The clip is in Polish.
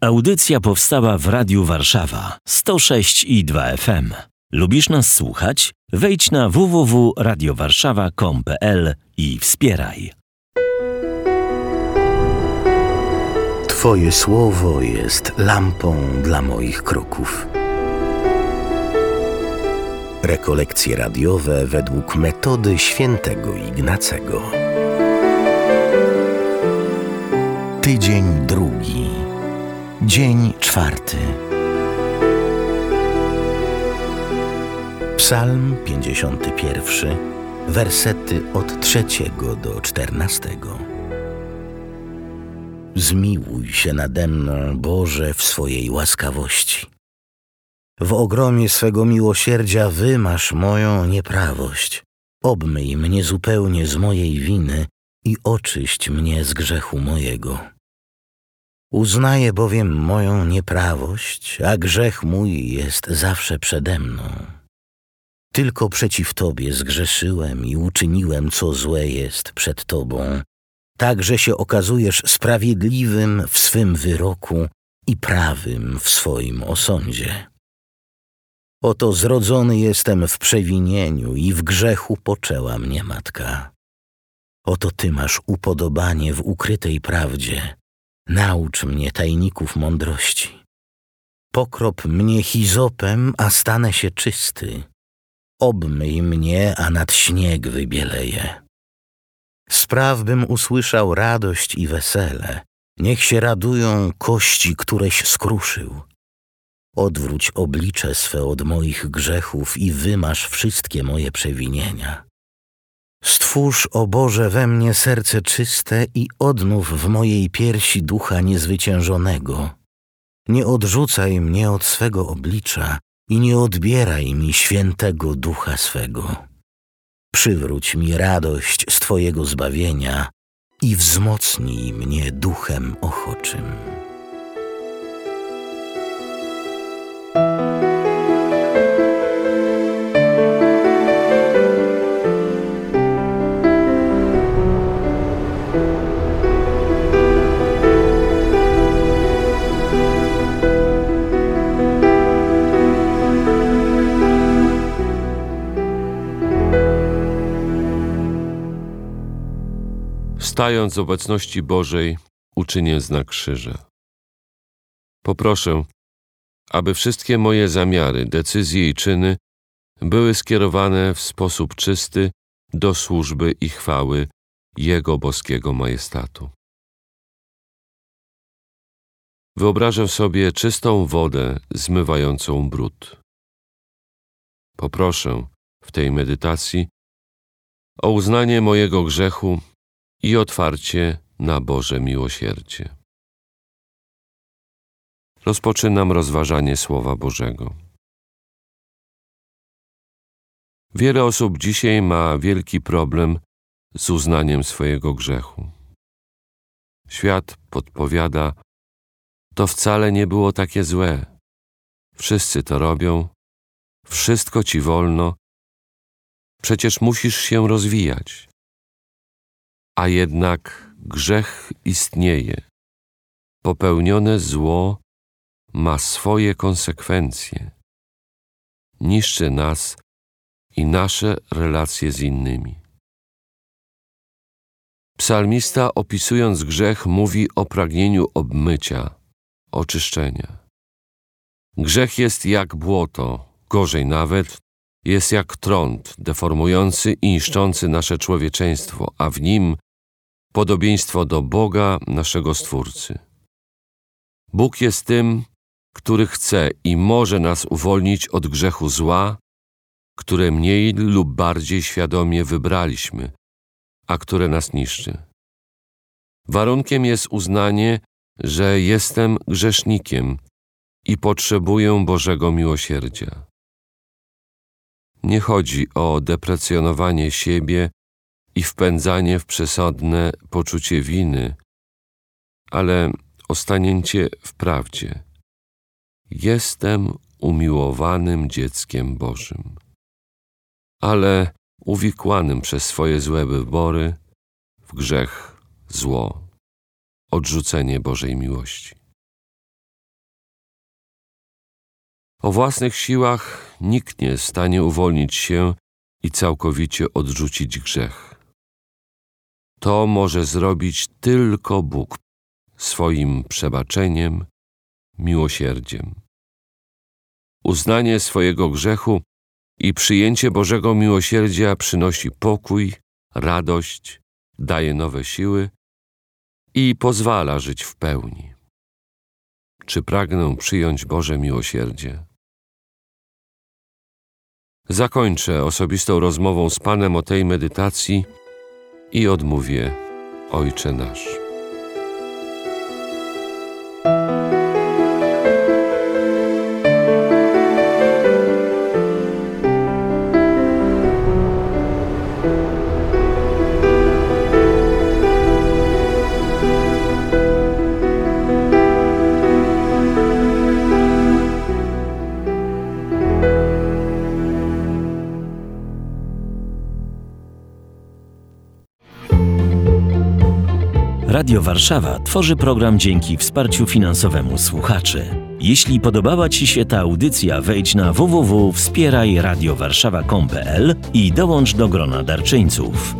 Audycja powstała w Radiu Warszawa 106 i 2 FM. Lubisz nas słuchać? Wejdź na www.radiowarszawa.com.pl i wspieraj. Twoje słowo jest lampą dla moich kroków. Rekolekcje radiowe według metody świętego Ignacego. Tydzień drugi. Dzień czwarty. Psalm 51, wersety od trzeciego do czternastego. Zmiłuj się nade mną, Boże, w swojej łaskawości. W ogromie swego miłosierdzia wymasz moją nieprawość. Obmyj mnie zupełnie z mojej winy i oczyść mnie z grzechu mojego. Uznaję bowiem moją nieprawość, a grzech mój jest zawsze przede mną. Tylko przeciw Tobie zgrzeszyłem i uczyniłem, co złe jest przed Tobą, tak że się okazujesz sprawiedliwym w swym wyroku i prawym w swoim osądzie. Oto zrodzony jestem w przewinieniu i w grzechu poczęła mnie matka. Oto Ty masz upodobanie w ukrytej prawdzie. Naucz mnie tajników mądrości. Pokrop mnie hizopem, a stanę się czysty. Obmyj mnie, a nad śnieg wybieleje. Spraw bym usłyszał radość i wesele. Niech się radują kości, któreś skruszył. Odwróć oblicze swe od moich grzechów i wymasz wszystkie moje przewinienia. Stwórz, o Boże, we mnie serce czyste i odnów w mojej piersi ducha niezwyciężonego. Nie odrzucaj mnie od swego oblicza i nie odbieraj mi świętego ducha swego. Przywróć mi radość z Twojego zbawienia i wzmocnij mnie duchem ochoczym. Stając z obecności Bożej, uczynię znak krzyża. Poproszę, aby wszystkie moje zamiary, decyzje i czyny były skierowane w sposób czysty do służby i chwały Jego boskiego majestatu. Wyobrażę sobie czystą wodę zmywającą brud. Poproszę w tej medytacji o uznanie mojego grzechu i otwarcie na Boże miłosierdzie. Rozpoczynam rozważanie Słowa Bożego. Wiele osób dzisiaj ma wielki problem z uznaniem swojego grzechu. Świat podpowiada, to wcale nie było takie złe. Wszyscy to robią, wszystko ci wolno, przecież musisz się rozwijać a jednak grzech istnieje. Popełnione zło ma swoje konsekwencje. Niszczy nas i nasze relacje z innymi. Psalmista, opisując grzech, mówi o pragnieniu obmycia, oczyszczenia. Grzech jest jak błoto, gorzej nawet, jest jak trąd deformujący i niszczący nasze człowieczeństwo, a w nim podobieństwo do Boga, naszego Stwórcy. Bóg jest tym, który chce i może nas uwolnić od grzechu zła, które mniej lub bardziej świadomie wybraliśmy, a które nas niszczy. Warunkiem jest uznanie, że jestem grzesznikiem i potrzebuję Bożego miłosierdzia. Nie chodzi o deprecjonowanie siebie i wpędzanie w przesadne poczucie winy, ale o stanięcie w prawdzie. Jestem umiłowanym dzieckiem Bożym, ale uwikłanym przez swoje złe wybory w grzech, zło, odrzucenie Bożej miłości. O własnych siłach nikt nie jest w stanie uwolnić się i całkowicie odrzucić grzech. To może zrobić tylko Bóg swoim przebaczeniem, miłosierdziem. Uznanie swojego grzechu i przyjęcie Bożego miłosierdzia przynosi pokój, radość, daje nowe siły i pozwala żyć w pełni. Czy pragnę przyjąć Boże miłosierdzie? Zakończę osobistą rozmową z Panem o tej medytacji i odmówię Ojcze Nasz. Radio Warszawa tworzy program dzięki wsparciu finansowemu słuchaczy. Jeśli podobała Ci się ta audycja, wejdź na www.wspierajradiowarszawa.com.pl i dołącz do grona darczyńców.